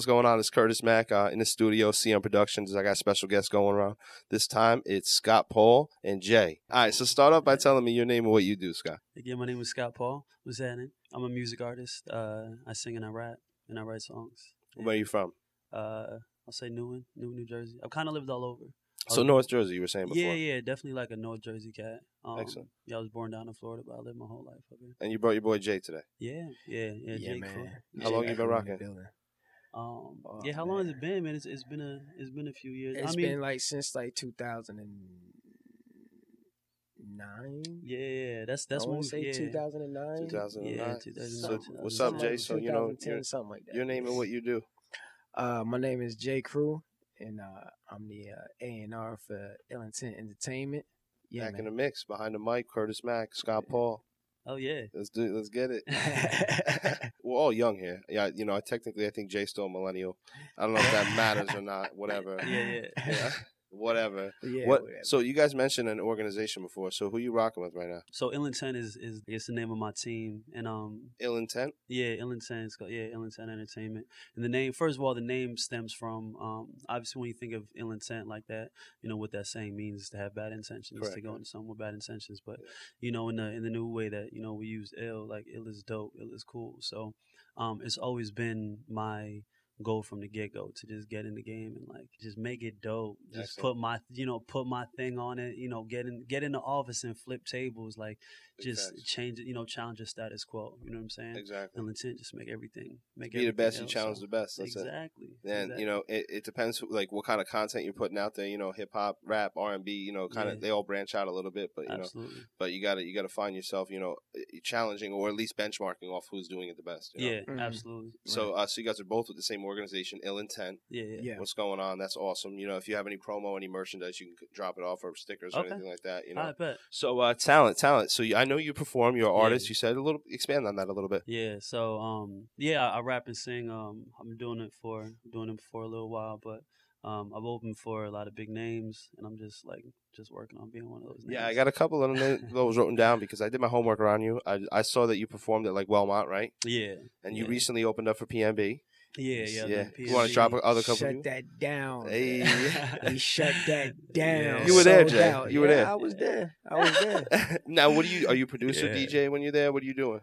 What's going on? It's Curtis Mack uh, in the studio, CM Productions. I got special guests going around. This time it's Scott Paul and Jay. All right, so start off by telling me your name and what you do, Scott. Again, my name is Scott Paul. What's happening? I'm a music artist. Uh, I sing and I rap and I write songs. Where are you from? Uh, I'll say Newark, Newark, New Jersey. I've kind of lived all over. So North Jersey, you were saying before. Yeah, yeah, definitely like a North Jersey cat. Um, Excellent. Yeah, I was born down in Florida, but I lived my whole life up here. And you brought your boy Jay today. Yeah, yeah, yeah. Jake Cool. How long you been rocking? Um, Oh, yeah, how long has it been, man? It's, it's been a it's been a few years. It's I mean, been like since like 2009. yeah, yeah, that's that's I when want to say yeah. 2009. 2009. Yeah, So what's up, Jay? So you know 2010, your, something like that. your name and what you do. Uh, my name is Jay Crew, and uh, I'm the uh, A and R for Ill Intent Entertainment. Yeah, Back in the mix, behind the mic, Curtis Mack, Scott Paul. Oh yeah. Let's do. It. Let's get it. We're all young here. Yeah, you know, I technically I think Jay's still a millennial. I don't know if that matters or not. Whatever. Yeah, yeah. Yeah. Whatever. yeah, what? whatever. So you guys mentioned an organization before. So who you rocking with right now? So Ill Intent is is it's the name of my team, and um, Ill Intent. Yeah, Ill Intent. It's called, yeah, Ill Intent Entertainment. And the name, first of all, the name stems from um, obviously when you think of ill intent like that, you know what that saying means is to have bad intentions, Correct, to go right. into something with bad intentions. But Yeah. you know, in the in the new way that you know we use ill, like ill is dope, ill is cool. So um, it's always been my goal from the get go to just get in the game and like just make it dope. Just Excellent. put my you know put my thing on it. You know, get in get in the office and flip tables. Like just facts. change it. You know, challenge the status quo. You know what I'm saying? Exactly. Ill intent, just make everything, make Be the best. You else, challenge so- the best. That's it. exactly. And exactly. you know, it, it depends like what kind of content you're putting out there. You know, hip hop, rap, R and B. You know, kind of Yeah. they all branch out a little bit, but you know, but you gotta you gotta find yourself. You know, eh, challenging or at least benchmarking off who's doing it the best. You know? yeah, Mhm. absolutely. So, uh, so you guys are both with the same organization, Ill Intent. yeah, yeah, yeah. What's going on? That's awesome. You know, if you have any promo, any merchandise, you can drop it off or stickers or anything like that. You know. I bet. So, uh, talent, talent. So, you, I know you perform. You're an Yeah. artist. You said a little. Expand on that a little bit. Yeah, so um, yeah, I, I rap and sing. Um, I've been doing it for doing it for a little while, but um, I've opened for a lot of big names, and I'm just like just working on being one of those. Names. Yeah, I got a couple of them- those written down because I did my homework around you. I, I saw that you performed at like Wellmont, right? Yeah, And you Yeah. recently opened up for PNB. Yeah, yeah. Yeah. the You wanna drop other couple Shut you? that down. Hey. we shut that down. Yeah. You were there, Jay. out. You were Yeah, there. I was there. I was there. now, what do you? Are you producer, Yeah. DJ when you're there? What are you doing?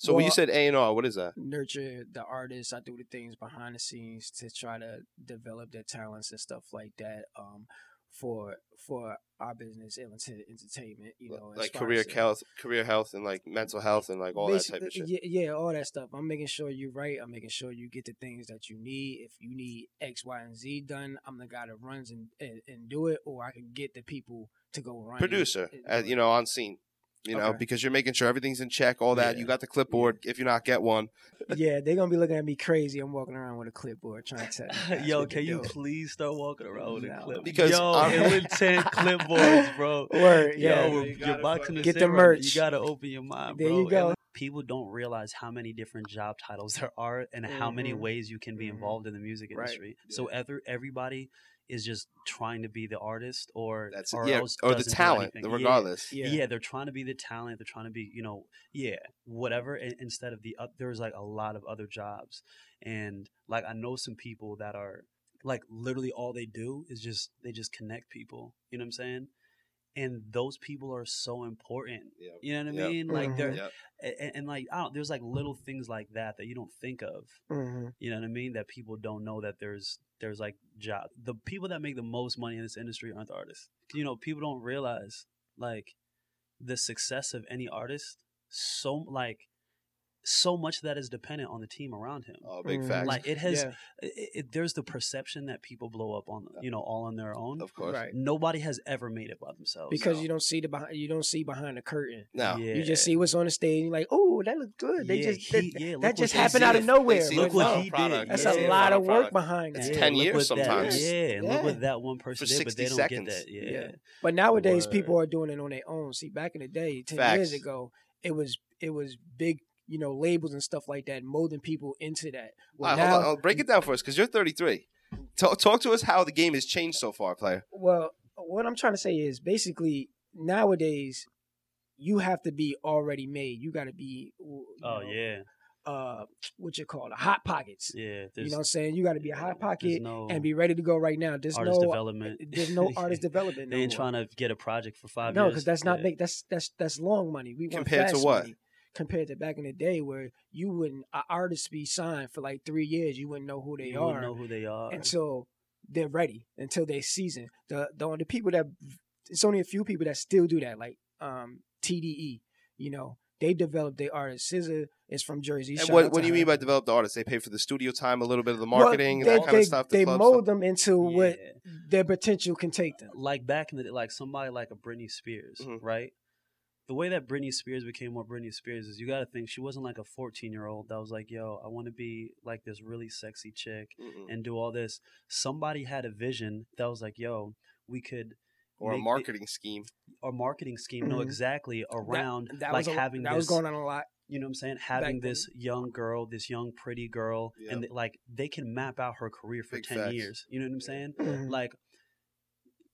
So when you said A and R, what is that? Nurture the artists. I do the things behind the scenes to try to develop their talents and stuff like that. Um, for for our business, Intent Entertainment. You know, like career uh, health, career health, and like mental health, and like all that type of shit. Yeah, yeah, all that stuff. I'm making sure you're right. I'm making sure you get the things that you need. If you need X, Y, and Z done, I'm the guy that runs and and, and do it, or I can get the people to go run. Producer, and uh, you know, on scene. You know, Okay. because you're making sure everything's in check, all that. Yeah. You got the clipboard. If you not get one, yeah, they're gonna be looking at me crazy. I'm walking around with a clipboard trying to tell. Yo, can you do. please start walking around with a clipboard? clip? Because yo, I'm- Ill Intent clipboards, bro. Word, yeah. Yo, You you're boxing the Get the merch. You gotta open your mind, There bro. you go. And People don't realize how many different job titles there are and how many Mhm. ways you can be Mhm. involved in the music Right. industry. So every, everybody is just trying to be the artist or that's or yeah, or the talent, regardless. Yeah. Yeah. yeah, they're trying to be the talent. They're trying to be, you know, yeah, whatever. And instead of the, uh, there's like a lot of other jobs, and like I know some people that are like literally all they do is just they just connect people. You know what I'm saying? And those people are so important. Yeah. You know what I Yep. mean? Like they're Yep. and, and like I don't, there's like little things like that that you don't think of. Mhm. You know what I mean? That people don't know that there's there's like job. The people that make the most money in this industry aren't the artists. You know, people don't realize like the success of any artist. So like so much of that is dependent on the team around him. Oh, big mm. facts. Like it has, Yeah. it, it, there's the perception that people blow up on, uh, you know, all on their own. of course. Right. Nobody has ever made it by themselves. Because No. you don't see the behind, you don't see behind the curtain. Now, yeah. You just see what's on the stage. You're like, oh, that looks good. They Yeah, just that, he- yeah, that just happened out of they nowhere. see Look what no, he product. did. That's Yeah, a lot of work product. behind It's that. 10 look years what that- sometimes. yeah, and look Yeah. what that one person For did, but 60 they don't seconds. get that. Yeah. Yeah. But nowadays, people are doing it on their own. See, back in the day, ten years ago, it was it was big, you know, labels and stuff like that, molding people into that. Well, All right, now, hold on. I'll break it down for us because you're 33. Talk, talk to us how the game has changed so far, player. well, what I'm trying to say is basically nowadays, you have to be already made. You got to be. you Oh know, yeah. uh what you call it, hot pockets. Yeah, You know what I'm saying? You got to be a hot pocket no and be ready to go right now. There's artist no development. there's no artist development. They no ain't more. trying to get a project for five No, years. because that's not Yeah. big. That's that's that's long money. We want Compared to what? money. Compared to back in the day, where you wouldn't an artist be signed for like three years, you wouldn't know who they you are wouldn't know who they are. until they're ready, until they season. The the only people that it's only a few people that still do that, like um TDE. You know, they developed their artists. SZA is from Jersey. And what, what do you mean by developed artists? They pay for the studio time, a little bit of the Well, marketing, they, that kind they, of stuff. The They club mold stuff. them into what their potential can take them. like back in the day, like somebody like a Britney Spears, Mhm. right? The way that Britney Spears became what Britney Spears is, you got to think she wasn't like a 14 year old that was like, "Yo, I want to be like this really sexy chick Mm-mm. and do all this." Somebody had a vision that was like, "Yo, we could." Or a make the- marketing scheme. or marketing scheme know Mhm. exactly around that like was a, having that this was going on a lot. you know what I'm saying? Having then. this young girl, this young pretty girl, Yep. and they, like they can map out her career for Big ten facts. years. You know what I'm saying? Mhm. Like,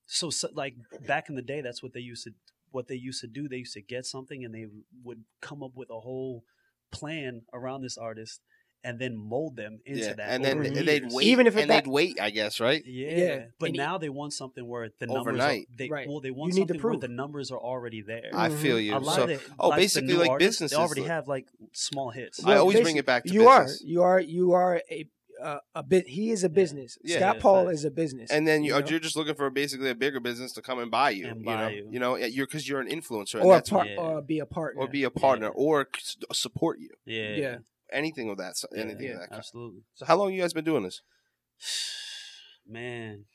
so, so like back in the day, that's what they used to what they used to do. They used to get something and they would come up with a whole plan around this artist and then mold them into Yeah, that. and then over and they'd wait. Even if and that- they'd wait, I guess, right? Yeah, Yeah, but and now they want something where the numbers Overnight. Are, they Right. well they want need to something where the numbers are already there. I Mhm. feel you. a lot So, of the, oh, like, basically new like artists, businesses, They already like- have like small hits. I always bring it back to you business. are you are you are a uh, a bit. He is a business. Yeah. Scott Yeah, Paul is a business. and then you, you know? you're just looking for basically a bigger business to come and buy you. And you buy know, you. you know, you're because you're an influencer, and or a that's Yeah. or be a partner. or be a partner Yeah. or support you. Yeah, Yeah. Anything of that, anything Yeah, of that. Kind. absolutely. So, how long you guys been doing this? Man,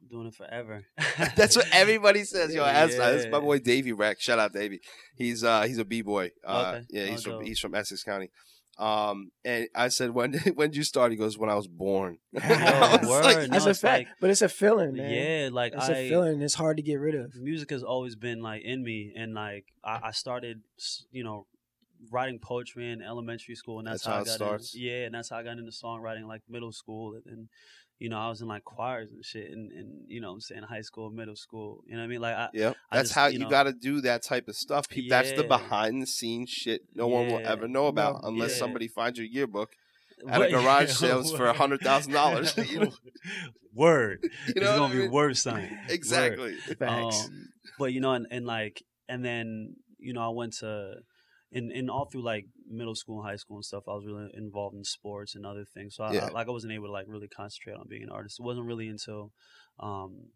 I'm doing it forever. That's what everybody says. Yo, Yeah. ask, uh, this is my boy Davey Rex. Shout out Davey. He's uh he's a b boy. Uh, Okay. Yeah, he's from he's from Essex County. Um, and I said, when when did you start? He goes, when I was born. Yo, I was word. like, No, That's a fact, like- but it's a feeling, man. Yeah, like it's I a feeling. It's hard to get rid of. music has always been like in me and like I, I started you know writing poetry in elementary school and that's, That's how I it got starts. In, yeah and that's how I got into songwriting like middle school and, and you know I was in like choirs and shit and, and you know I'm saying high school middle school you know what I mean like I, Yep. I That's just, how you you, know- got to do that type of stuff. Pe- That's the behind the scenes shit no one will ever know about No, unless yeah. somebody finds your yearbook at a garage sales for a $100,000, you know? word You it's know what gonna I be mean? worth something Word. Exactly. Facts. Um, but you know, and, and like, and then you know, I went to, in in all through like middle school and high school and stuff. I was really involved in sports and other things. So I, Yeah. I, like I wasn't able to like really concentrate on being an artist. It wasn't really until um,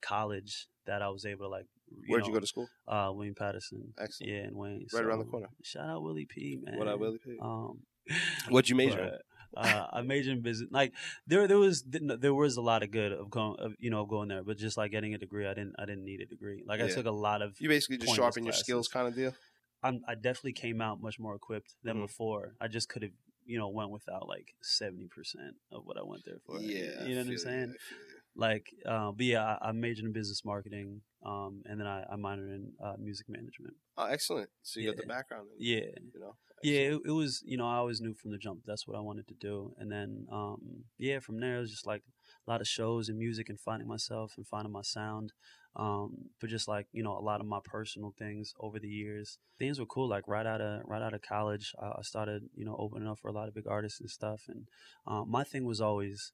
college that I was able to like. You Where'd know, you go to school? Uh, William Paterson. Excellent. Yeah, in Wayne. Right around the corner. Shout out Willie P, man. What up, Willie P? Um, What'd you major in? uh, I majored in business. Like there, there was there was a lot of good of going, of, you know, going there. But just like getting a degree, I didn't, I didn't need a degree. Like I took a lot of. You basically just sharpen your skills kind of deal? I'm, I definitely came out much more equipped than Mhm. before. I just could have, you know, went without like seventy percent of what I went there for. Yeah. you know what I'm saying? I feel you. Like, uh, but yeah, I, I majored in business marketing, um, and then I, I minored in uh, music management. Oh, excellent. So you got the background. In, Yeah, You know? yeah, it, it was. You know, I always knew from the jump that's what I wanted to do, and then, um, yeah, from there it was just like a lot of shows and music and finding myself and finding my sound. Um, but just like you know, a lot of my personal things over the years, things were cool. Like right out of right out of college, I, I started you know opening up for a lot of big artists and stuff. And um, my thing was always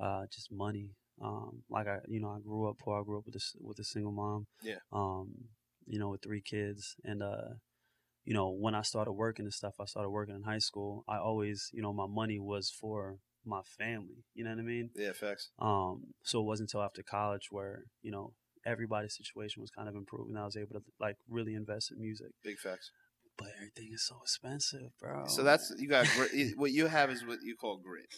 uh, just money. Um, like I, you know, I grew up poor. I grew up with a with a single mom. Yeah. Um, you know, with three kids, and uh, you know, when I started working and stuff, I started working in high school. I always, you know, my money was for my family. You know what I mean? Yeah, facts. Um, so it wasn't until after college where you know everybody's situation was kind of improving. I was able to like really invest in music. Big facts. But everything is so expensive, bro. So that's you got grit. what you have is what you call grit.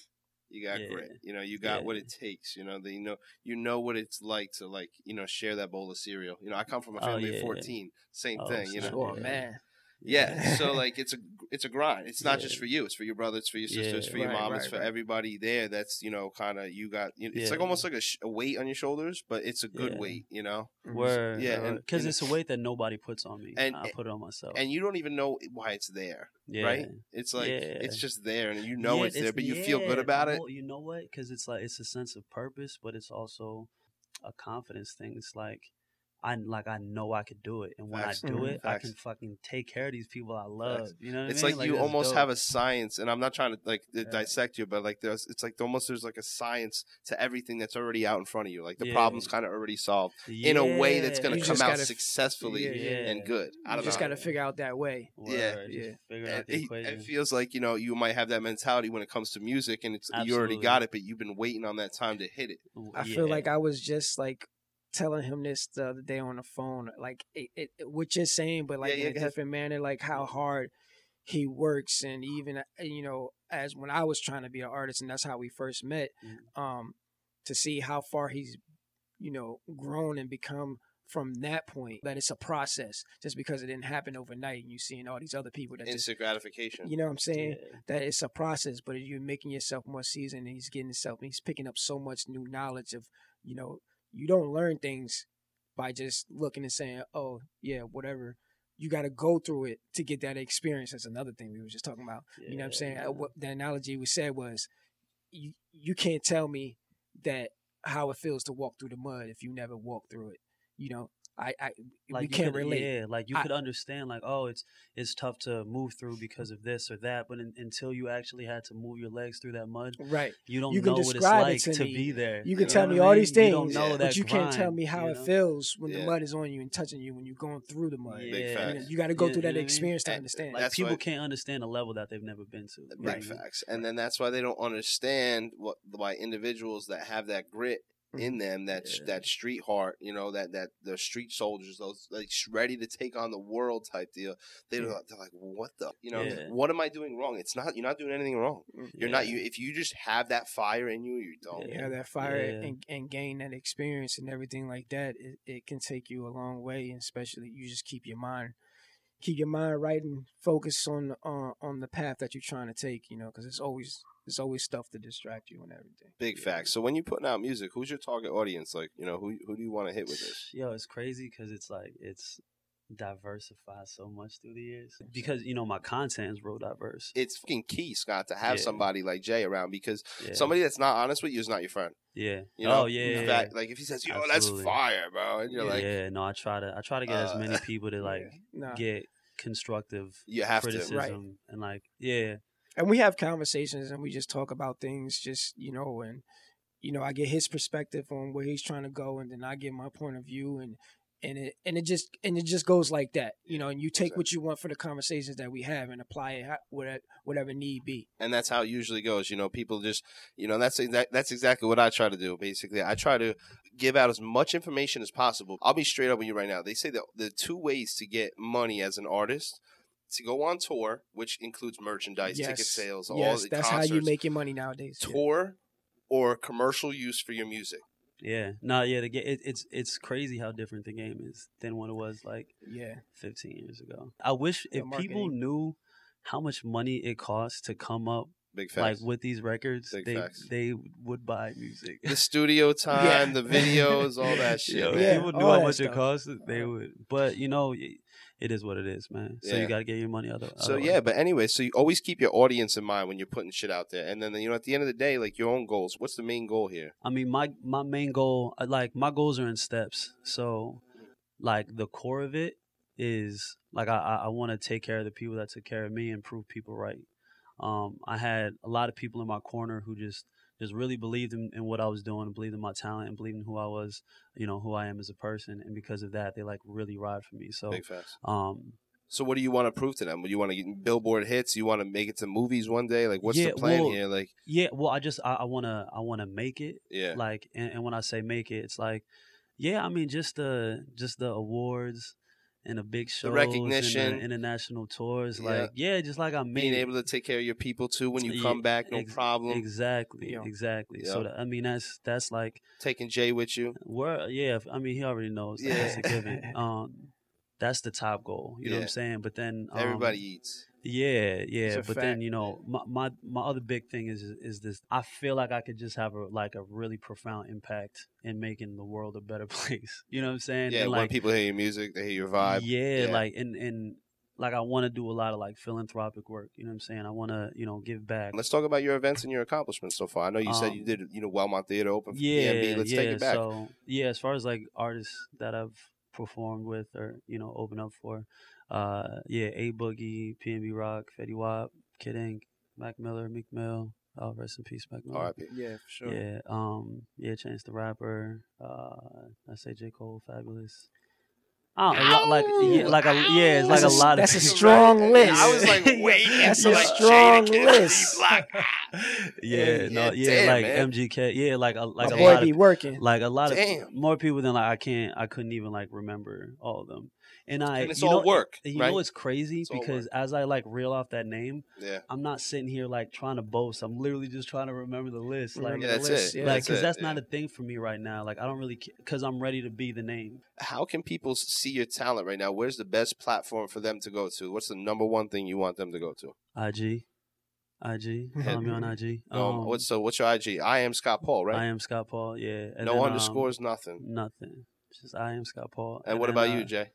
You got Yeah. grit. You know, you got what it takes. You know, the, you know, you know what it's like to like, you know, share that bowl of cereal. You know, I come from a Oh, family yeah, of yeah. fourteen. Same Oh, thing. You know. Oh Yeah. man, Yeah. So like, it's a it's a grind. It's not just for you. It's for your brother. It's for your sister. It's for your Right, mom. It's for right. everybody there. That's you know, kind of you got. You know, It's like almost like a, sh- a weight on your shoulders, but it's a good Yeah. weight. You know. where Yeah, because it's a weight that nobody puts on me. And- I put it on myself. And you don't even know why it's there, yeah. right? It's like Yeah. it's just there, and you know Yeah, it's there, but you feel good about it. well, You know what? Because it's like it's a sense of purpose, but it's also a confidence thing. It's like I like I know I could do it, and when Facts. I do Mhm. it, I can fucking take care of these people I love. You know, what It's I mean? like, you that's almost dope. have a science, and I'm not trying to like Yeah. dissect you, but like there's, it's like almost there's like a science to everything that's already out in front of you. Like the Yeah. problem's kind of already solved in a way that's gonna just come out gotta successfully yeah, yeah. and good. I You don't just know. got to figure out that way. Yeah. Word, just Yeah. Out the it, it feels like you know you might have that mentality when it comes to music, and it's you already got it, but you've been waiting on that time to hit it. I Yeah. feel like I was just like telling him this the other day on the phone, like it, it, what you're saying, but like Yeah, yeah, in a different manner, like how hard he works, and even uh, you know, as when I was trying to be an artist, and that's how we first met, Mhm. um, to see how far he's, you know, grown and become from that point. That it's a process, just because it didn't happen overnight, and you seeing all these other people that just, Instant gratification. you know, what I'm saying Yeah. that it's a process, but you're making yourself more seasoned and he's getting himself he's picking up so much new knowledge of, you know, you don't learn things by just looking and saying, Oh, yeah, whatever. You gotta go through it to get that experience. That's another thing we were just talking about. You know what I'm saying? Yeah. Uh, What the analogy we said was you you can't tell me that how it feels to walk through the mud if you never walked through it. You know, I, I like we can't could, relate. Yeah, like you I- could understand, like, oh, it's it's tough to move through because of this or that, but in, until you actually had to move your legs through that mud, Right. you don't You can know what it's describe it like to to, be there. You can know tell me all mean? these You don't things, know Yeah. that but you can't tell me how you it feels when Yeah. the mud is on you and touching you when you're going through the mud. Big Yeah. You, know, you got to go Yeah, through that know mean? experience to And understand. Like That's people why- can't understand a level that they've never been to. Big Right. facts. And then that's why they don't understand what why individuals that have that grit in them, that Yeah. that street heart, you know, that that the street soldiers, those like ready to take on the world type deal. They're, Yeah. like, they're like, what the, you know, Yeah. what am I doing wrong? It's not you're not doing anything wrong. You're not you. If you just have that fire in you, you don't. you Yeah. have that fire Yeah. and, and gain that experience and everything like that, it, it can take you a long way. And especially you just keep your mind, keep your mind right and focus on uh, on the path that you're trying to take. You know, because it's always it's always stuff to distract you and everything. Big facts. So when you're putting out music, who's your target audience? Like, you know, who who do you want to hit with this? Yo, it's crazy because it's like it's diversified so much through the years. Because you know my content is real diverse. It's fucking key, Scott, to have Yeah. somebody like Jay around because Yeah. somebody that's not honest with you is not your friend. yeah. You know, oh yeah. Yeah, fact, like if he says, "Yo, Absolutely. that's fire, bro," and you're Yeah. like, yeah. No, I try to. I try to get Uh, as many people to like Nah. get constructive you have criticism and like yeah. And we have conversations and we just talk about things just you know and you know i get his perspective on where he's trying to go and then i get my point of view and and it and it just and it just goes like that you know and you take what you want for the conversations that we have and apply it whatever whatever need be and that's how it usually goes. You know, people just, you know, that's that's exactly what I try to do. Basically, I try to give out as much information as possible. I'll be straight up with you right now. They say that the two ways to get money as an artist. To go on tour, which includes merchandise, ticket yes sales, all yes the that's concerts, how you make your money nowadays Yeah. tour or commercial use for your music. Yeah, no, yeah, the ga- it, it's it's crazy how different the game is than what it was like yeah 15 years ago. I wish Yeah, if people knew how much money it costs to come up Big facts. like with these records, Big they facts. they would buy music. the studio time, the videos, all that shit. Yo, man. Yeah, people knew all how that much it stuff. costs, they would. But you know, it- is what it is, man. So Yeah. you got to get your money other. So otherwise. yeah, but anyway, so you always keep your audience in mind when you're putting shit out there, and then you know at the end of the day, like your own goals. What's the main goal here? I mean, my my main goal, I- like my goals are in steps. So, like the core of it is like I I, I want to take care of the people that took care of me and prove people right. Um, I had a lot of people in my corner who just just really believed in, in what I was doing, and believed in my talent, and believed in who I was, you know, who I am as a person, and because of that, they like really ride for me. So, um, So what do you want to prove to them? Do you want to get billboard hits? You want to make it to movies one day? Like what's Yeah, the plan well, here? Like yeah, well, I just I, I wanna I wanna make it, yeah, like and, and when i say make it it's like yeah i mean just the just the awards and the big shows recognition. and the international tours Yeah. like yeah just like i made being able to take care of your people too when you Yeah, come back, no ex- problem. exactly Yeah. exactly Yeah. so that, i mean that's that's like Taking Jay with you. where yeah i mean he already knows that that's a Yeah. given um that's the top goal you know what i'm saying but then um, Everybody eats. Yeah, yeah, but then you know, my, my my other big thing is is this. I feel like I could just have a like a really profound impact in making the world a better place. You know what I'm saying? Yeah, And, when like, people hear your music, they hear your vibe. Yeah, Yeah. like and and like I want to do a lot of like philanthropic work. You know what I'm saying? I want to you know give back. Let's talk about your events and your accomplishments so far. I know you said Um, you did, you know, Wellmont Theater open for yeah, PNB. Let's yeah. take it back. So yeah, as far as like artists that I've performed with or you know opened up for. Uh, yeah, A Boogie, PNB Rock, Fetty Wap, Kid Ink, Mac Miller, Meek Mill. Oh, rest in peace, Mac Miller. R.I.P. Yeah, for sure. Yeah, um, yeah, Chance the Rapper. Uh, I say J Cole, Fabolous. Oh, a lot- like yeah, like a yeah, it's like a a- lot that's of. a strong list. I was like, wait, That's you're a like, strong list. Black. yeah, no, Yeah, yeah, damn, like man. MGK, yeah, like a like My a boy lot be of working. like a lot of more people than like I can't I couldn't even like remember all of them. And I And it's you all know, work, You right? know it's crazy It's because as I like reel off that name, Yeah, I'm not sitting here like trying to boast. I'm literally just trying to remember the list. Like Remember yeah, the that's list, it. yeah. like because it, that's yeah. not a thing for me right now. Like I don't really because I'm ready to be the name. How can people see your talent right now? Where's the best platform for them to go to? What's the number one thing you want them to go to? IG, IG, follow me on IG. Um, Um, what's so? What's your IG? I am Scott Paul, right? I am Scott Paul. Yeah. And no then, um, underscores, nothing. nothing. Just I am Scott Paul. And what then, about uh, you, Jay?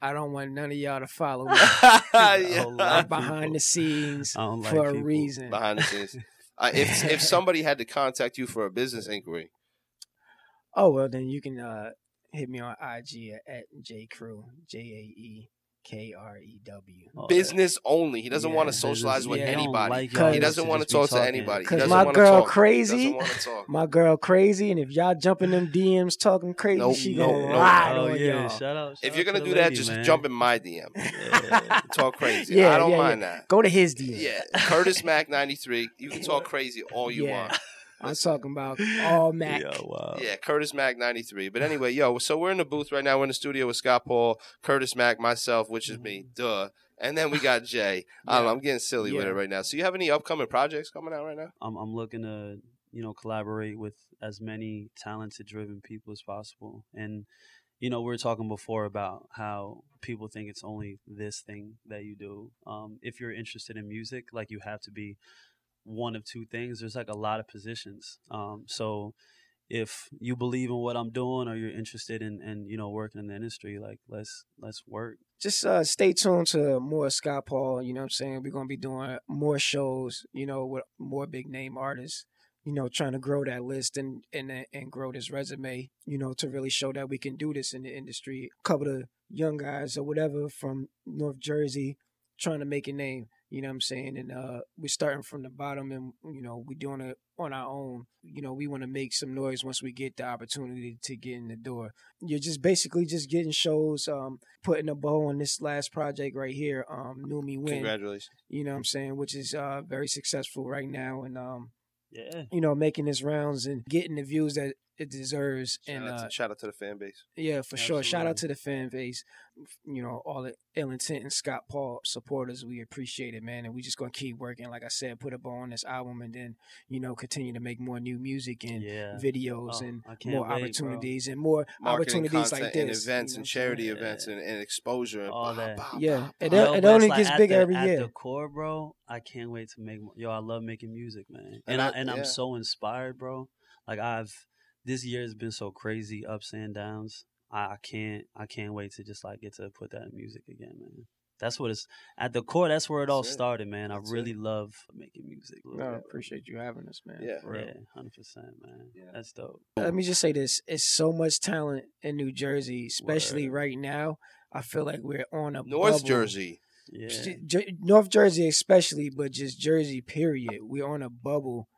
I don't want none of y'all to follow me. yeah. whole lot. I'm behind the scenes don't like for a reason. Behind the scenes. Uh, if if somebody had to contact you for a business inquiry, Oh well, then you can uh, hit me on IG at, at jcrew j a e k r e w. Oh, business only. He doesn't Yeah, want to socialize with yeah, anybody. like he doesn't want to just be talk to anybody. He 'Cause doesn't my girl talk. crazy. He doesn't want to talk. My girl crazy, and if y'all jump in them DMs talking crazy, Nope, she nope, gonna nope. ride oh on yeah, y'all. shout out. If you're gonna to do the that, just man. jump in my DM. Yeah. Talk crazy. Yeah, I don't yeah, mind yeah. that. Go to his DM. Yeah, Curtis Mac ninety three. You can talk crazy all you Yeah. want. I'm talking about all Mac. Yeah, wow. Yeah, Curtis Mac ninety three. But anyway, yo, so we're in the booth right now. We're in the studio with Scott Paul, Curtis Mac, myself, which is me, duh, and then we got Jay. I don't know. I'm getting silly with it right now. So you have any upcoming projects coming out right now? I'm I'm looking to you know collaborate with as many talented, driven people as possible. And you know, we were talking before about how people think it's only this thing that you do. Um, if you're interested in music, like you have to be one of two things. There's like a lot of positions. Um, so if you believe in what I'm doing or you're interested in, in you know working in the industry, like let's let's work. Just uh, stay tuned to more Scott Paul. You know what I'm saying? We're gonna be doing more shows. You know, with more big name artists. You know, trying to grow that list and and and grow this resume. You know, to really show that we can do this in the industry. A couple of young guys or whatever from North Jersey trying to make a name. You know what I'm saying? And uh, we're starting from the bottom, and you know we're doing it on our own. You know, we want to make some noise once we get the opportunity to get in the door. You're just basically just getting shows, um, putting a bow on this last project right here, um, New Me Win. Congratulations. You know what I'm saying? Which is uh very successful right now, and um, Yeah. you know, making its rounds and getting the views that it deserves. Shout, and out uh, to, shout out to the fan base. yeah, for sure. Shout out to the fan base. You know, all the ill intent and Scott Paul supporters. We appreciate it, man. And we just gonna keep working. Like I said, put a bow on this album and then, you know, continue to make more new music and Yeah. videos Oh, and more wait, bro. opportunities and more Marketing opportunities content like this. and events you know and charity saying? events and, and exposure. And All bah, that. bah, Yeah, it Yo, it only it's gets at bigger the- every At year. the core, bro, I can't wait to make more. Yo, I love making music, man, and, And I, I- and yeah. I'm so inspired, bro. Like I've this year has been so crazy, ups and downs. I, I can't I can't wait to just like get to put that in music again, man. That's what it's at the core. That's where it all it. started, man. I really it. love making music. a No, I appreciate you having us, man. Yeah. Yeah, hundred percent, man. Yeah. That's dope. Let me just say this: it's so much talent in New Jersey, especially Word. right now. I feel like we're on a North bubble. Jersey. Yeah, J- J- North Jersey, especially, but just Jersey, period. We're on a bubble,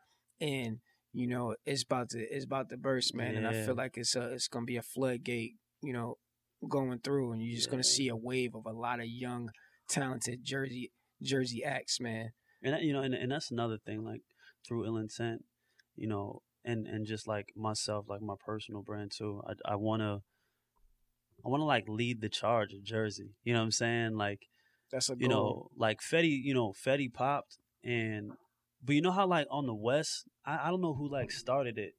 and you know it's about to it's about to burst, man. And I feel like it's a, it's gonna be a floodgate, you know, going through, and you're just gonna see a wave of a lot of young, talented Jersey Jersey acts, man. and you know, and and that's another thing. Like through ill intent, you know, and and just like myself, like my personal brand too. I I want to, I want to like lead the charge of Jersey. You know what I'm saying? Like That's a you know, like Fetty, you know, Fetty popped, and but you know how like on the West, I, I don't know who like started it,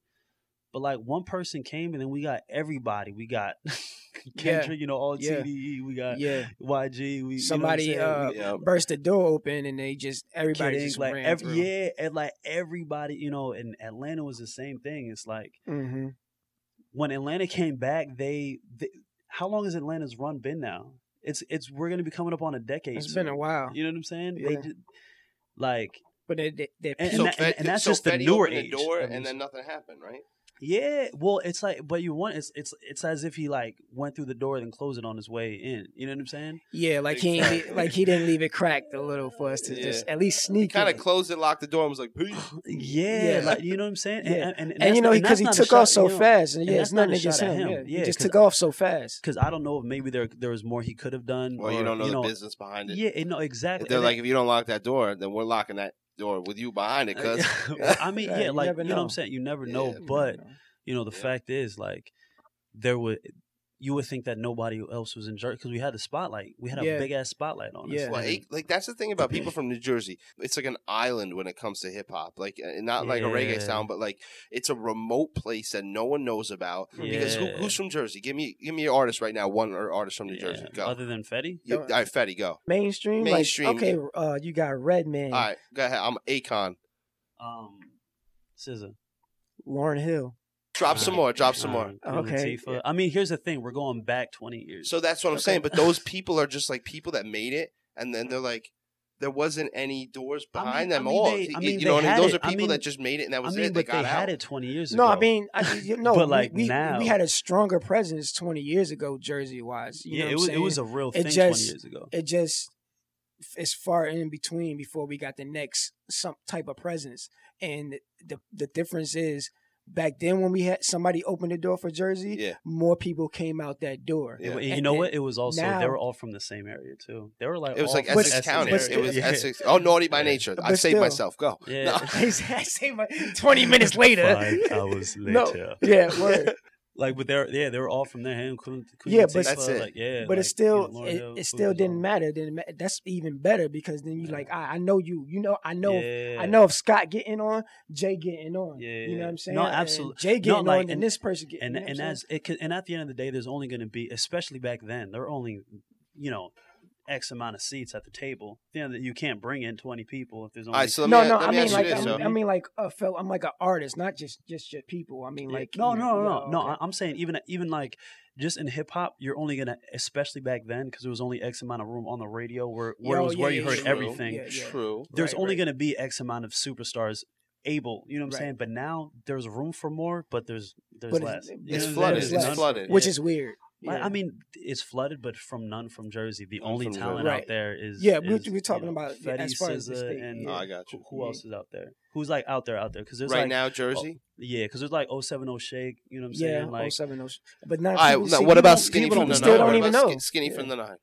but like one person came and then we got everybody. We got Kendrick, you know, all Yeah. TDE. We got yeah, YG. We somebody you know uh, saying? Yeah. burst the door open, and they just everybody Kid just like ran every, through. yeah, and like everybody, you know, and Atlanta was the same thing. It's like hmm when Atlanta came back, they, they how long has Atlanta's run been now? It's it's we're gonna be coming up on a decade. It's been a while, You know what I'm saying? They Yeah. just, like but they they, they And- so that- and that's so just the newer opened age the door, and then nothing happened, right? Yeah, well, it's like, but you want it's it's it's as if he like went through the door and then closed it on his way in. You know what I'm saying? Yeah, like he like he didn't leave it cracked a little for us to Yeah. just at least sneak Kind of closed it, locked the door, and was like, "Peace." Yeah, Yeah. like you know what I'm saying? Yeah. And, and, and, that's you know because he that's not a took off so you know, fast, and and yeah, it's not nothing a against him. him. Yeah, Yeah, he just 'cause- took off so fast. Because I don't know if maybe there there was more he could have done. Well, you don't know you the business behind it. Yeah, no, exactly. They're like, if you don't lock that door, then we're locking that door with you behind it, uh, cuz. I mean, Yeah, yeah, you like you know what I'm saying. You never know, You but You know. you know the Yeah. fact is like there would you would think that nobody else was in Jersey because we had the spotlight. We had a Yeah. big ass spotlight on us. Yeah. Well, and- like that's the thing about people from New Jersey. It's like an island when it comes to hip hop. Like uh, not like a reggae sound, but like it's a remote place that no one knows about. Because who, who's from Jersey? Give me give me your artist right now. One or artist from New yeah, Jersey. Go. Other than Fetty, You, all right, Fetty, go. Mainstream, Mainstream, Like, okay, uh, you got Redman, All right, go ahead. I'm Akon. um, SZA. Lauryn Hill. Drop some more. Drop some more. Um, Okay. Latifah. I mean, here's the thing: we're going back 20 years. So that's what I'm Okay. saying. But those people are just like people that made it, and then they're like, there wasn't any doors I mean- behind them I mean, all. they- You- I you, mean, know they what I mean? Those it. are I people mean- that just made it, and that I was mean, it. They but got they out. had it 20 years ago. No, ago. I mean, I, you no, But, like, we, now- we had a stronger presence twenty years ago, Jersey wise. You yeah, know it what was I'm it was saying? a real It thing just- 20 years ago. it just is far in between before we got the next some type of presence. And the the difference is back then when we had somebody open the door for Jersey, Yeah. more people came out that door. Yeah. It- you know what? It was also they were all from the same area too. They were like It was all like from But- Essex County. still- It was yeah. Essex. Oh, naughty by Yeah. nature. I But saved still. myself. Go. Yeah. No. I say my twenty minutes later. Five hours No, later. yeah, word. Like, but they're yeah, they were all from there. Him, Queen, Queen Yeah, but- That's uh, it. Like, yeah, but like, it still you know, it, Hill, it still didn't all- matter. Didn't that's even better because then you Yeah. like I, I know you. You know I know if, Yeah. I know if Scott getting on, Jay getting on. Yeah, You know what I'm saying? No, And absolute- Jay no, getting like, on, and and- this person getting. and you know and as it could, and at the end of the day, there's only going to be, especially back then, there were only, you know, X amount of seats at the table. You know that you can't bring in 20 people if there's only. All right, so no, me, no. I me mean, like, this. I so- mean, I mean, like, a fellow. I'm like an artist, not just just your people. I mean, Yeah. like, no, you no, know, no, no. okay. I- I'm saying even even like just in hip hop, you're only gonna, especially back then, because there was only X amount of room on the radio where where Yeah, it oh, was yeah, where you heard yeah, everything. yeah, yeah. True. There's Right, only right. gonna be X amount of superstars able. You know what I'm Right. saying? But now there's room for more, but there's there's But less. it's- It's know what I'm flooded. saying? It's flooded. which yeah. is weird. Like, Yeah. I mean, it's flooded, but from none from Jersey. The None only talent Jersey. out there is Yeah, we- is, we're you talking know, about, yeah, Fetty, as far as the SZA, state, and yeah. Oh, I got who, you. who Yeah. else is out there? Who's like out there out there? Because there's Right like now, oh, Jersey. yeah, because there's like 070 Shake. You know what I'm saying? yeah, saying? Like 07, but not. All right. people Now, what about don't- Skinny from the don't- Nine? still don't even know. Skinny from the Nine.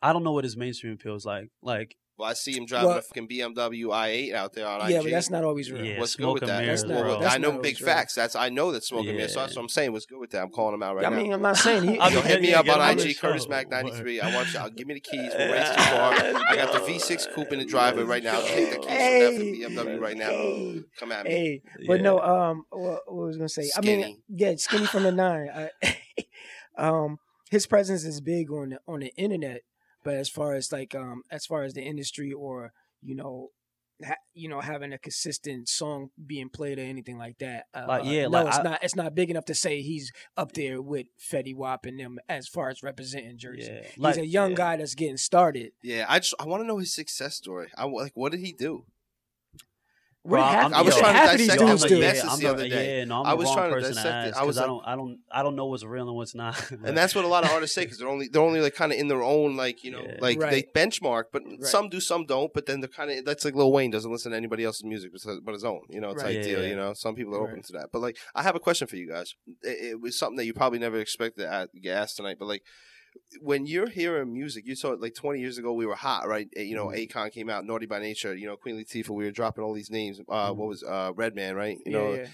I don't know what his mainstream appeal is like. Like Well, I see him driving Well- a fucking BMW i8 out there on IG. Yeah, but that's not always real. Yeah, What's good with that? mirrors, That's not- that's I know big real. facts. That's I know that smoking mirrors. So Yeah. that's what I'm saying. What's good with that? I'm calling him out right I now. I mean, I'm not saying he. I Yo, hit me yeah, up on him on the IG, Curtis show. Mac 93. I want you. I'll give me the keys. We'll race too far. I got the V6 coupe in the driveway right now. Take the keys Hey. from that BMW right now. Come at me. hey, but Yeah. no. Um, what, what was I gonna say? I mean, Skinny. yeah, skinny from the nine. I, um, his presence is big on the on the internet, but as far as like um, as far as the industry or you know. Ha, you know, having a consistent song being played or anything like that. Uh, Like, yeah, no, like, it's I- not. It's not big enough to say he's up there with Fetty Wap and them as far as representing Jersey. yeah, He's like, a young yeah. guy that's getting started. Yeah, I just I want to know his success story. I like what did he do? What Bro, half, I'm- I was trying to half of these dissect Yo, I'm dudes the the- do. best yeah, I'm the the- other day. Yeah, no, I'm the was wrong trying to person to dissect it. ask I was because I, don't, I don't, I don't know what's real and what's not. And that's what a lot of artists say because they're only they're only like kind of in their own like you know Yeah. like Right. they benchmark, but Right. some do, some don't. But then they're kind of that's like Lil Wayne doesn't listen to anybody else's music but but his own. You know, it's Right. like deal. Yeah. You know, some people are open to that. But like, I have a question for you guys. It, it was something that you probably never expected to a- get asked tonight, but like. When you're hearing music, you saw it like 20 years ago. We were hot, right? You know, Mm-hmm. Akon came out, Naughty by Nature. You know, Queen Latifah. We were dropping all these names. Uh, Mhm. What was uh, Redman, right? You yeah, know, yeah.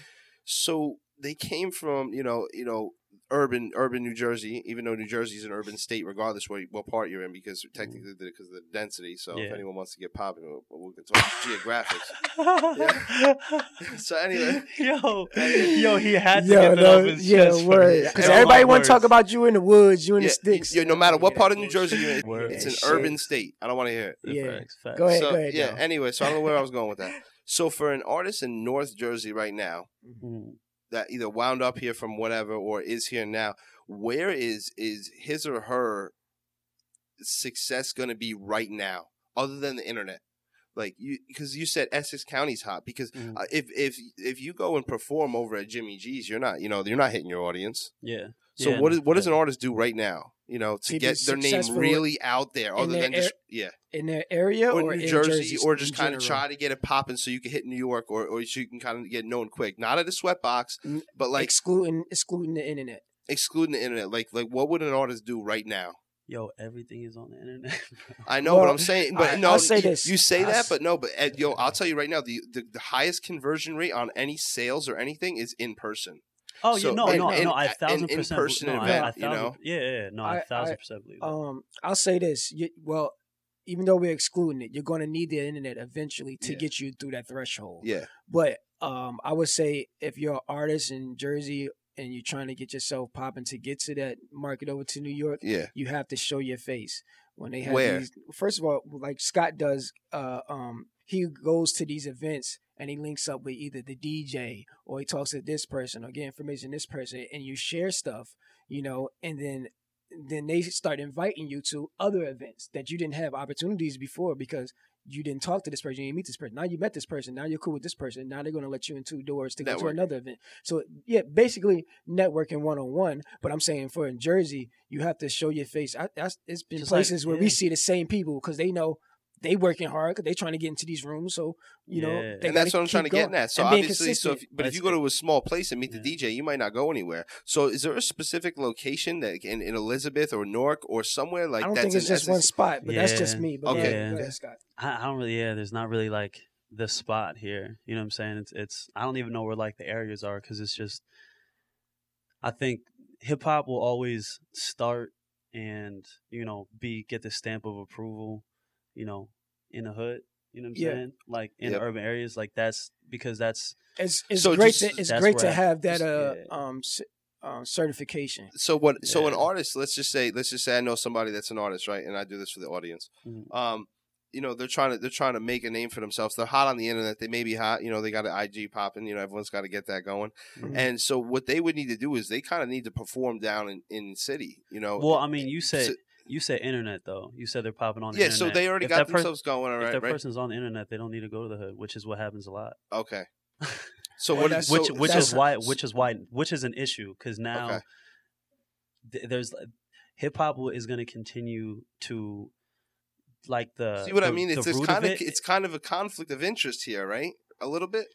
so they came from you know you know urban urban New Jersey, even though New Jersey is an urban state, regardless what what part you're in, because technically because of the density. So if Mm-hmm. Anyone wants to get popping, we'll, we can talk geographics. So anyway, yo, yo, he had to Yo, get that no, off his yeah, chest. word. Because everybody my want to talk about you in the woods, you in yeah, the sticks. yeah, no matter what Yeah, part of New Jersey you're in, Word. it's an Shit. urban state. I don't want to hear it. Yeah. Facts, facts. Go ahead, so go ahead. yeah. though. Anyway, so I don't know where I was going with that. So for an artist in North Jersey right now, Mhm. That either wound up here from whatever or is here now, where is is his or her success going to be right now, other than the internet? like you because you said Essex County's hot because Mhm. uh, if if if you go and perform over at Jimmy G's, you're not you know you're not hitting your audience. yeah. So Yeah, what is what does an artist do right now? You know, to To get their name really out there, other their than just air- yeah, in their area or, or, New in Jersey, or just kind of try to get it popping so you can hit New York, or or so you can kind of get known quick. Not at a sweatbox, but like excluding excluding the internet. excluding the internet. Like like what would an artist do right now? Yo, everything is on the internet. bro. I know, but Well, I'm saying, but I- no, I'll say you, this. you say I'll that, s- but no, but uh, yo, I'll tell you right now, the, the the highest conversion rate on any sales or anything is in person. Oh So, yeah, no, in- no, in- no. I in- thousand in percent. person no, event, I, you thousand- know? Yeah, yeah, yeah. No, I, I- a thousand percent believe that. Um, I'll say this. You, well, even though we're excluding it, you're going to need the internet eventually to Yeah. get you through that threshold. Yeah, But um, I would say if you're an artist in Jersey and you're trying to get yourself popping to get to that market over to New York, yeah, you have to show your face when they have Where? these. First of all, like Scott does, uh, um, he goes to these events and he links up with either the DJ or he talks to this person or get information this person, and you share stuff, you know, and then then they start inviting you to other events that you didn't have opportunities before because you didn't talk to this person, you didn't meet this person. Now you met this person, now you're cool with this person. Now they're going to let you in two doors to go to another event. So yeah, basically networking one on one. But I'm saying for in Jersey, you have to show your face. I, I, it's been Just like- places where we see the same people because they know they working hard because they trying to get into these rooms. So you know, Yeah. they and that's what I'm trying to get going at. So obviously, so if, consistent. but if you go to a small place and meet Yeah. the DJ, you might not go anywhere. So is there a specific location that in, in Elizabeth or Newark or somewhere like I don't that's think it's in just one spot, but that's just me. But Okay. okay, Yeah. ahead, Scott. I, I don't really. Yeah, there's not really like the spot here. You know what I'm saying? It's it's. I don't even know where like the areas are because it's just. I think hip hop will always start and you know be get the stamp of approval, you know, in the hood. You know what I'm Yeah. saying? Like in Yep. the urban areas, like that's because that's It's it's So great just- to it's great to I- have that uh yeah. um c- uh, certification. So what? So an artist, let's just say, let's just say I know somebody that's an artist, right? And I do this for the audience. Mhm. Um, you know, they're trying to they're trying to make a name for themselves. They're hot on the internet. They may be hot. You know, they got an IG popping. You know, everyone's got to get that going. Mhm. And so what they would need to do is they kind of need to perform down in in city. You know. well. I mean, you said So- you said internet though. You said they're popping on the yeah. internet. So they already If got that themselves going. All if that Right. person's on the internet, they don't need to go to the hood, which is what happens a lot. Okay. So what? that's- so, which which is why which is why which is an issue because now Okay. th- there's hip hop is going to continue to like the See what I mean? It's it's kind of it, it's kind of a conflict of interest here, right? A little bit.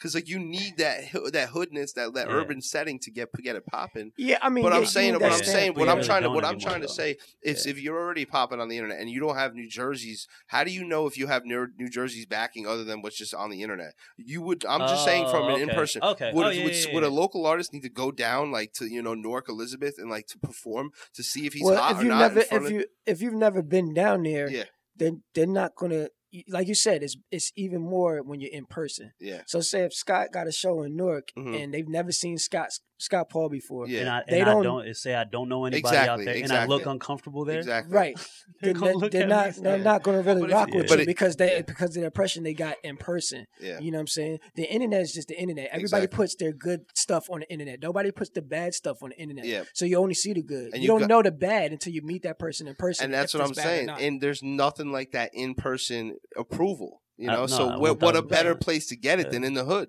Because like you need that that hoodness, that that Yeah. urban setting to get get it popping. Yeah, I mean, But yeah, I'm saying, what I'm saying, what I'm trying to, what I'm trying to say is, Yeah. if you're already popping on the internet and you don't have New Jersey's, how do you know if you have New, New Jersey's backing other than what's just on the internet? You would. I'm just saying from Oh, an okay. in person. Okay. Would, Oh, yeah, would, yeah, would a local artist need to go down like to you know Newark Elizabeth and like to perform to see if he's well, hot if or you've not? never in front if of- you if you've never been down there, Yeah. then they're not gonna like you said. It's it's even more when you're in person. yeah, So say if Scott got a show in Newark Mhm. and they've never seen Scott Scott Paul before, yeah, and I, They and I don't- don't say I don't know anybody Exactly, out there, and I look uncomfortable there. exactly. right? They're then gonna they, look they're not me. they're Yeah. not gonna really But rock with But you it- because they yeah. because of the impression they got in person. Yeah, You know what I'm saying? The internet is just the internet. Everybody Exactly. puts their good stuff on the internet. Nobody puts the bad stuff on the internet. yeah. So you only see the good. And you, you don't got- know the bad until you meet that person in person. and that's what I'm it's bad or saying. And there's nothing like that in person approval. You Uh, know, no, so what, what a better place to get it Yeah. than in the hood?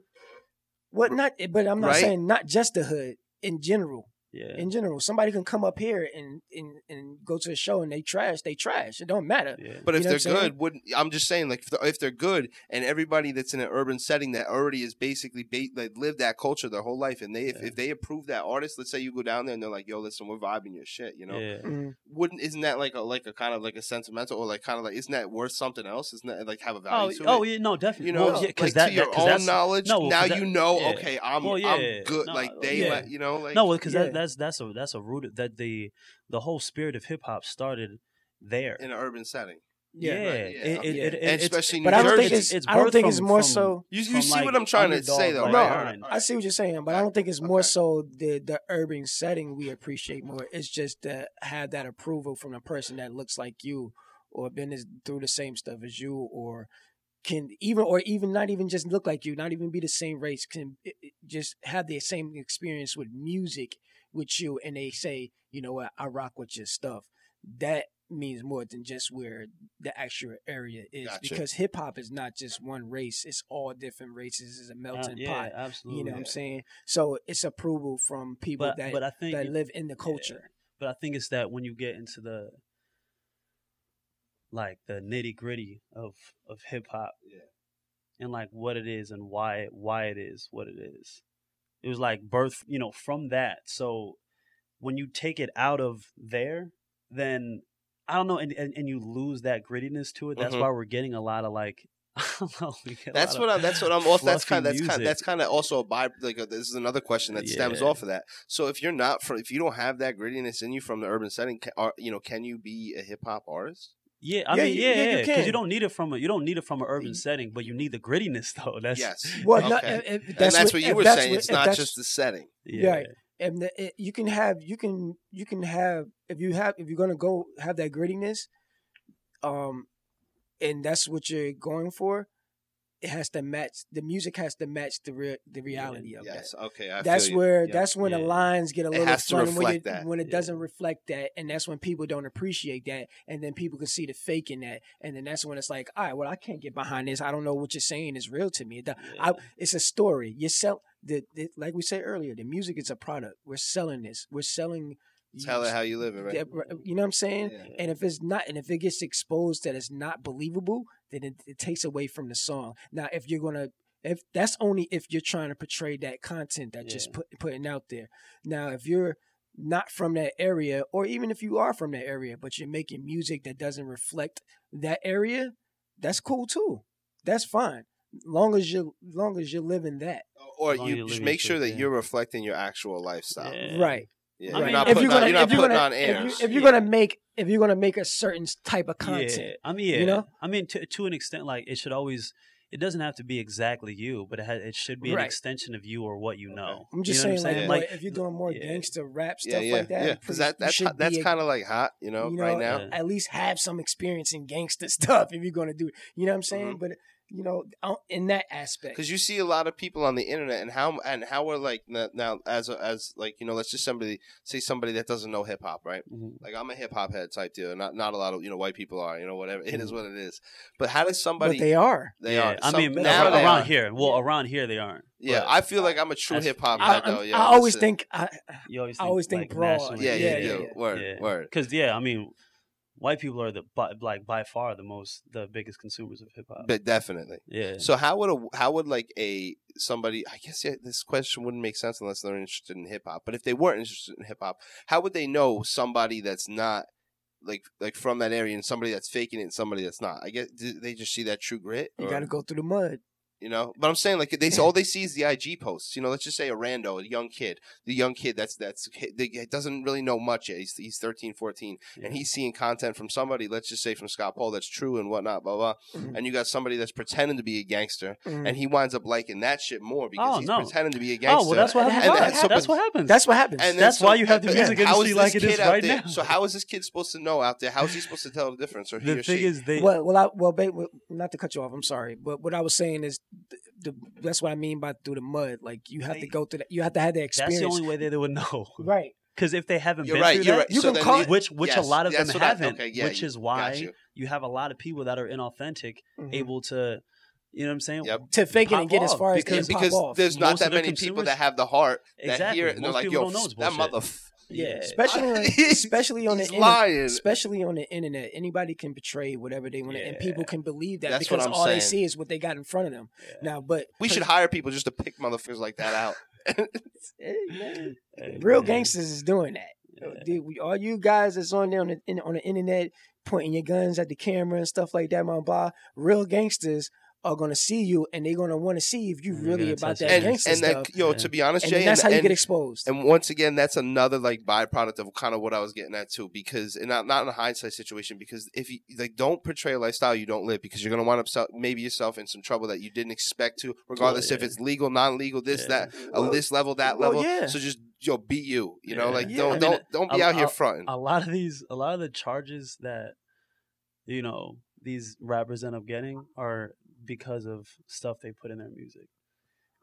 what not? But I'm not Right? saying not just the hood in general. Yeah. In general, somebody can come up here and and, and go to a show and they trash. They trash. It don't matter. yeah. But if You know they're what I'm saying? good, wouldn't I'm just saying like if they're, if they're good and everybody that's in an urban setting that already is basically ba- like lived that culture their whole life and they if, Yeah. if they approve that artist, let's say you go down there and they're like, "Yo, listen, we're vibing your shit," you know. yeah. Mm. Wouldn't isn't that like a like a kind of like a sentimental or like kind of like isn't that worth something else? Isn't that like have a Oh, value to oh it? yeah, no, definitely. You know, well, yeah, 'cause like that, to your that, 'cause own that's, knowledge. no, 'cause now that- you know. yeah. Okay, I'm Well, yeah, I'm good. no, like they, yeah. let you know, like no, because Yeah. that, that's that's a that's a root that the the whole spirit of hip hop started there. in an urban setting. yeah, Yeah, right, yeah. It, it, Yeah. it, And it's- especially But I don't think it's. it's I don't birthed think it's from- more from- so. You, you see like, what I'm trying to say though, underdog, No, right? like, All right, I see what you're saying, but I don't think it's more Okay. so the the urban setting we appreciate more. It's just to have that approval from a person that looks like you, or been through the same stuff as you, or can even or even not even just look like you, not even be the same race, can i- i- just have the same experience with music with you, and they say, you know what, I rock with your stuff. That means more than just where the actual area is Gotcha. because hip hop is not just one race; it's all different races. It's a Uh, melting yeah, pot. absolutely. You know what I'm saying? So it's approval from people But that but I think that live in the culture. but I think it's that when you get into the like the nitty gritty of of hip hop, Yeah. and like what it is and why why it is what it is. It was like birth, you know, from that. So when you take it out of there, then I don't know, and and, and you lose that grittiness to it. That's Mhm. why we're getting a lot of like. Know, we get a That's what I'm. That's what I'm. Also, that's kind. That's kind. That's kind of also a by. Like a, this is another question that stems off of that. So if you're not from, if you don't have that grittiness in you from the urban setting, can, are, you know, can you be a hip hop artist? Yeah, I Yeah, mean, you- yeah, yeah, because you, can. don't need it from a you don't need it from an urban setting, but you need the grittiness though. That's yes. Well, Okay. if- if and that's what, what- you were that's saying. what- It's not that's- just the setting. yeah, Right. and the, it, you can have you can you can have if you have if you're gonna go have that grittiness, um, and that's what you're going for. It has to match the music has to match the real the reality of Yes. that. Okay. I That's where Yeah. that's when the lines get a It little funny when, reflect that. when it Yeah. doesn't reflect that, and that's when people don't appreciate that, and then people can see the fake in that, and then that's when it's like, all right, well, I can't get behind this. I don't know what you're saying is real to me. It I, it's a story. You sell the, the like we said earlier. The music is a product. We're selling this. We're selling. Tell it how you live it, right? Uh, you know what I'm saying? Yeah. And if it's not, and if it gets exposed that it's not believable, then it, it takes away from the song. Now, if you're gonna, if that's only if you're trying to portray that content that just Yeah. put putting out there. Now, if you're not from that area, or even if you are from that area, but you're making music that doesn't reflect that area, that's cool too. That's fine, long as you long as you're living that. Or As long as you you're just living make sure that yeah. you're reflecting your actual lifestyle. Yeah. Right. Yeah, I you're not if putting you're on, you're not if you're putting gonna, on if, airs. you, if you're Yeah. gonna make if you're gonna make a certain type of content, Yeah, I mean, yeah, you know? I mean, to to an extent, like it should always. It doesn't have to be exactly you, but it has, it should be an extension of you or what you know. I'm just You know what saying, like, saying? if you're doing more yeah. gangster rap stuff yeah, like that, yeah. Because that that's should hot- that's kind of like hot, you know, you know, right now. Yeah. at least have some experience in gangster stuff if you're gonna do it. You know what I'm saying? Mhm. But you know, uh, in that aspect, because you see a lot of people on the internet and how and how we're like now as a, as like you know let's just somebody say somebody that doesn't know hip hop right Mhm. like I'm a hip hop head type deal not not a lot of you know white people are you know whatever it Mm-hmm. is what it is but how does somebody but they are. they Yeah, are I Some- mean, now around, around here. Well, around here they aren't. yeah but I feel like I'm a true hip hop I, head though I'm- yeah I always think I, You always I think, always think like, broad. yeah yeah Yeah, yeah, yeah, word yeah. word Because yeah, I mean, white people are the by, like by far the most the biggest consumers of hip hop. but definitely Yeah. So how would a how would like a somebody I guess yeah, this question wouldn't make sense unless they're interested in hip hop. But if they weren't interested in hip hop, how would they know somebody that's not like like from that area and somebody that's faking it and somebody that's not? I guess do they just see that true grit. you got to go through the mud. You know. But I'm saying like they all they see is the IG posts. You know, let's just say a rando, a young kid, the young kid that's that's that doesn't really know much yet. He's he's 13, 14, Yeah. and he's seeing content from somebody. Let's just say from Scott Paul that's true and whatnot, blah blah. Mhm. And you got somebody that's pretending to be a gangster Mhm. and he winds up liking that shit more because Oh, he's no. pretending to be a gangster. oh well, that's what And- happens. and- that's, so- that's what happens. That's what happens. And then That's why you have the but music how is industry like this it is kid out right there- now. So how is this kid supposed to know out there? How is he supposed to tell the difference, or he the or thing she? is, they well, well, I, well, babe, well, not to cut you off. I'm sorry, but what I was saying is, the, the, that's what I mean by through the mud. Like you have to go through that. You have to have that that's experience. the only way that they would know. right. Because if they haven't you're been right. through You're that, right. you so can call- you- which which a lot of them that's what I- haven't, okay, yeah, which is why you. you have a lot of people that are inauthentic Mhm. able to, you know what I'm saying? Yep. to fake it and pop get as off, far as because they pop because off. there's not Most that of their many people that have the heart that Exactly. hear it and they're Most like, people "Yo, don't know that bullshit. Mother." Yeah. especially on, especially on the internet, lying. especially on the internet. Anybody can portray whatever they want, to and people can believe that That's what because all they see is what they got in front of them. Yeah. Now, but We should hire people just to pick motherfuckers like that out. Hey, man, real gangsters is doing that. Yeah. Dude, we, all you guys that's on there on the, in, on the internet pointing your guns at the camera and stuff like that, my blah. Real gangsters are gonna see you and they're gonna want to see if you And really they're about that and gangster and stuff. that, yo, Yeah. to be honest, and Jay, then that's and, how you and- get exposed. And once again, that's another like byproduct of kind of what I was getting at too, because and not not in a hindsight situation, because if you like don't portray a lifestyle you don't live, because you're gonna wind up so, maybe yourself in some trouble that you didn't expect to, regardless if yeah. it's legal, non-legal, this Yeah. that, uh, this level, that well, level. yeah. So just yo, be you, you know, like Yeah. don't I mean, don't don't be a- out here fronting. a lot of these a lot of the charges that you know these rappers end up getting are because of stuff they put in their music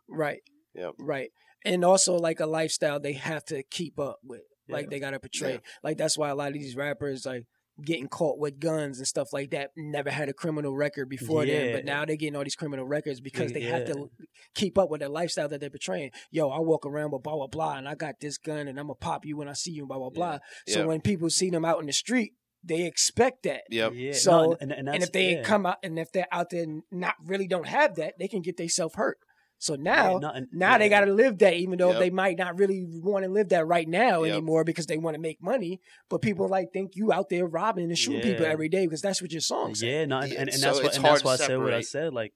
right. Yep. Right. And also like a lifestyle they have to keep up with. Like they gotta portray. Yeah. Like that's why a lot of these rappers like getting caught with guns and stuff like that never had a criminal record before then, but now they're getting all these criminal records because they have to keep up with the lifestyle that they're portraying. Yo, I walk around with blah blah blah, and I got this gun, and I'm gonna pop you when I see you, blah blah blah. So Yeah. when people see them out in the street, they expect that. Yep. Yeah. So- no, and, and, and, and if they yeah. come out, and if they're out there and not really don't have that, they can get themselves hurt. So now, Yeah, no, and- now they got to live that, even though Yep. they might not really want to live that right now Yep. anymore because they want to make money. But people like think you out there robbing and shooting people every day because that's what your song says. Yeah, no, and, and, and so that's what and that's why I said what I said. Like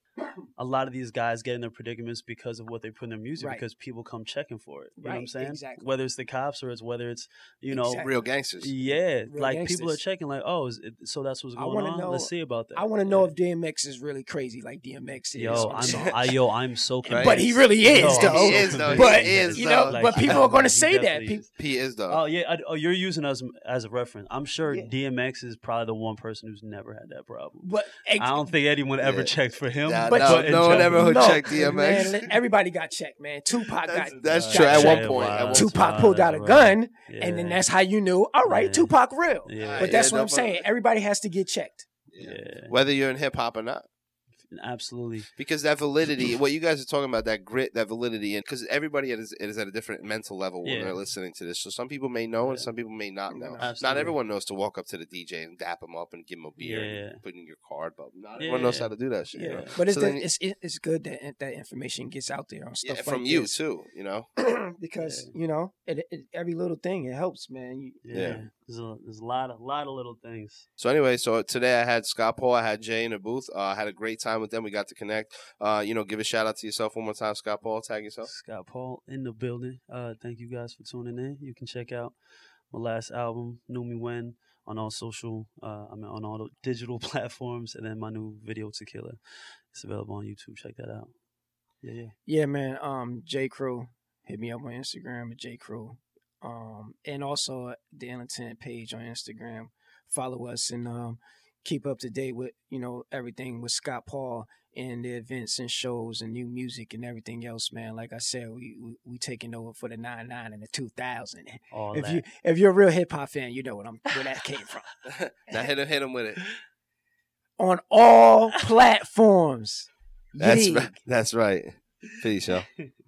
a lot of these guys get in their predicaments because of what they put in their music Right. because people come checking for it. You know what I'm saying? exactly. Whether it's the cops or it's whether it's you know Exactly. Real gangsters. yeah, Real like people are checking like oh is it, so that's what's I going wanna on. know- Let's see about that. I want to know if DMX is really crazy like DMX is. yo I'm song. I, yo I'm so Right. but he really is, Yo, though. He is, though. He But is, you know, though. but people are going to say that. definitely People, is. He is though. Oh yeah, I, oh you're using us as a reference. I'm sure Yeah. DMX is probably the one person who's never had that problem. but I don't think anyone ever Yeah. checked for him. Nah, but no, in no one ever would No, check DMX. Man, everybody got checked, man. Tupac That's, got that's Uh, true. At one checked. point, at one Tupac point. Wow, pulled out a gun, right. and then that's how you knew. All right, Tupac real. Yeah. But that's what I'm saying. Everybody has to get checked. Yeah, Whether you're in hip hop or not. Absolutely. because that validity, what you guys are talking about, that grit, that validity, and because everybody is, is at a different mental level when Yeah. they're listening to this. So some people may know, and some people may not know. Not everyone knows to walk up to the DJ and dap him up and give him a beer Yeah. and put in your card, but not everyone knows how to do that shit. Yeah, You know? but it's So the, then- it's it's good that that information gets out there on yeah, stuff from like you this. too. You know, because you know it, it, every little thing it helps, man. You, Yeah, Yeah. There's, a, there's a lot of lot of little things. So anyway, so today I had Scott Paul, I had Jay in the booth. Uh, I had a great time with them. We got to connect. Uh, you know, give a shout out to yourself one more time, Scott Paul. Tag yourself. Scott Paul in the building. Uh, thank you guys for tuning in. You can check out my last album, Knew Me When, on all social, uh, I mean on all the digital platforms, and then my new video Tequila. It's available on YouTube. Check that out. Yeah, yeah. yeah, man. Um, J Crew hit me up on Instagram at J Crew, um, and also the Ill Intent page on Instagram. Follow us and um, keep up to date with you know everything with Scott Paul and the events and shows and new music and everything else, man. Like I said, we we, we taking over for the nine nine and the two thousand. If that. you if you're a real hip hop fan, you know what I'm where that came from. now hit him, hit him with it. On all platforms. That's Yeet. right. That's right. Peace, y'all.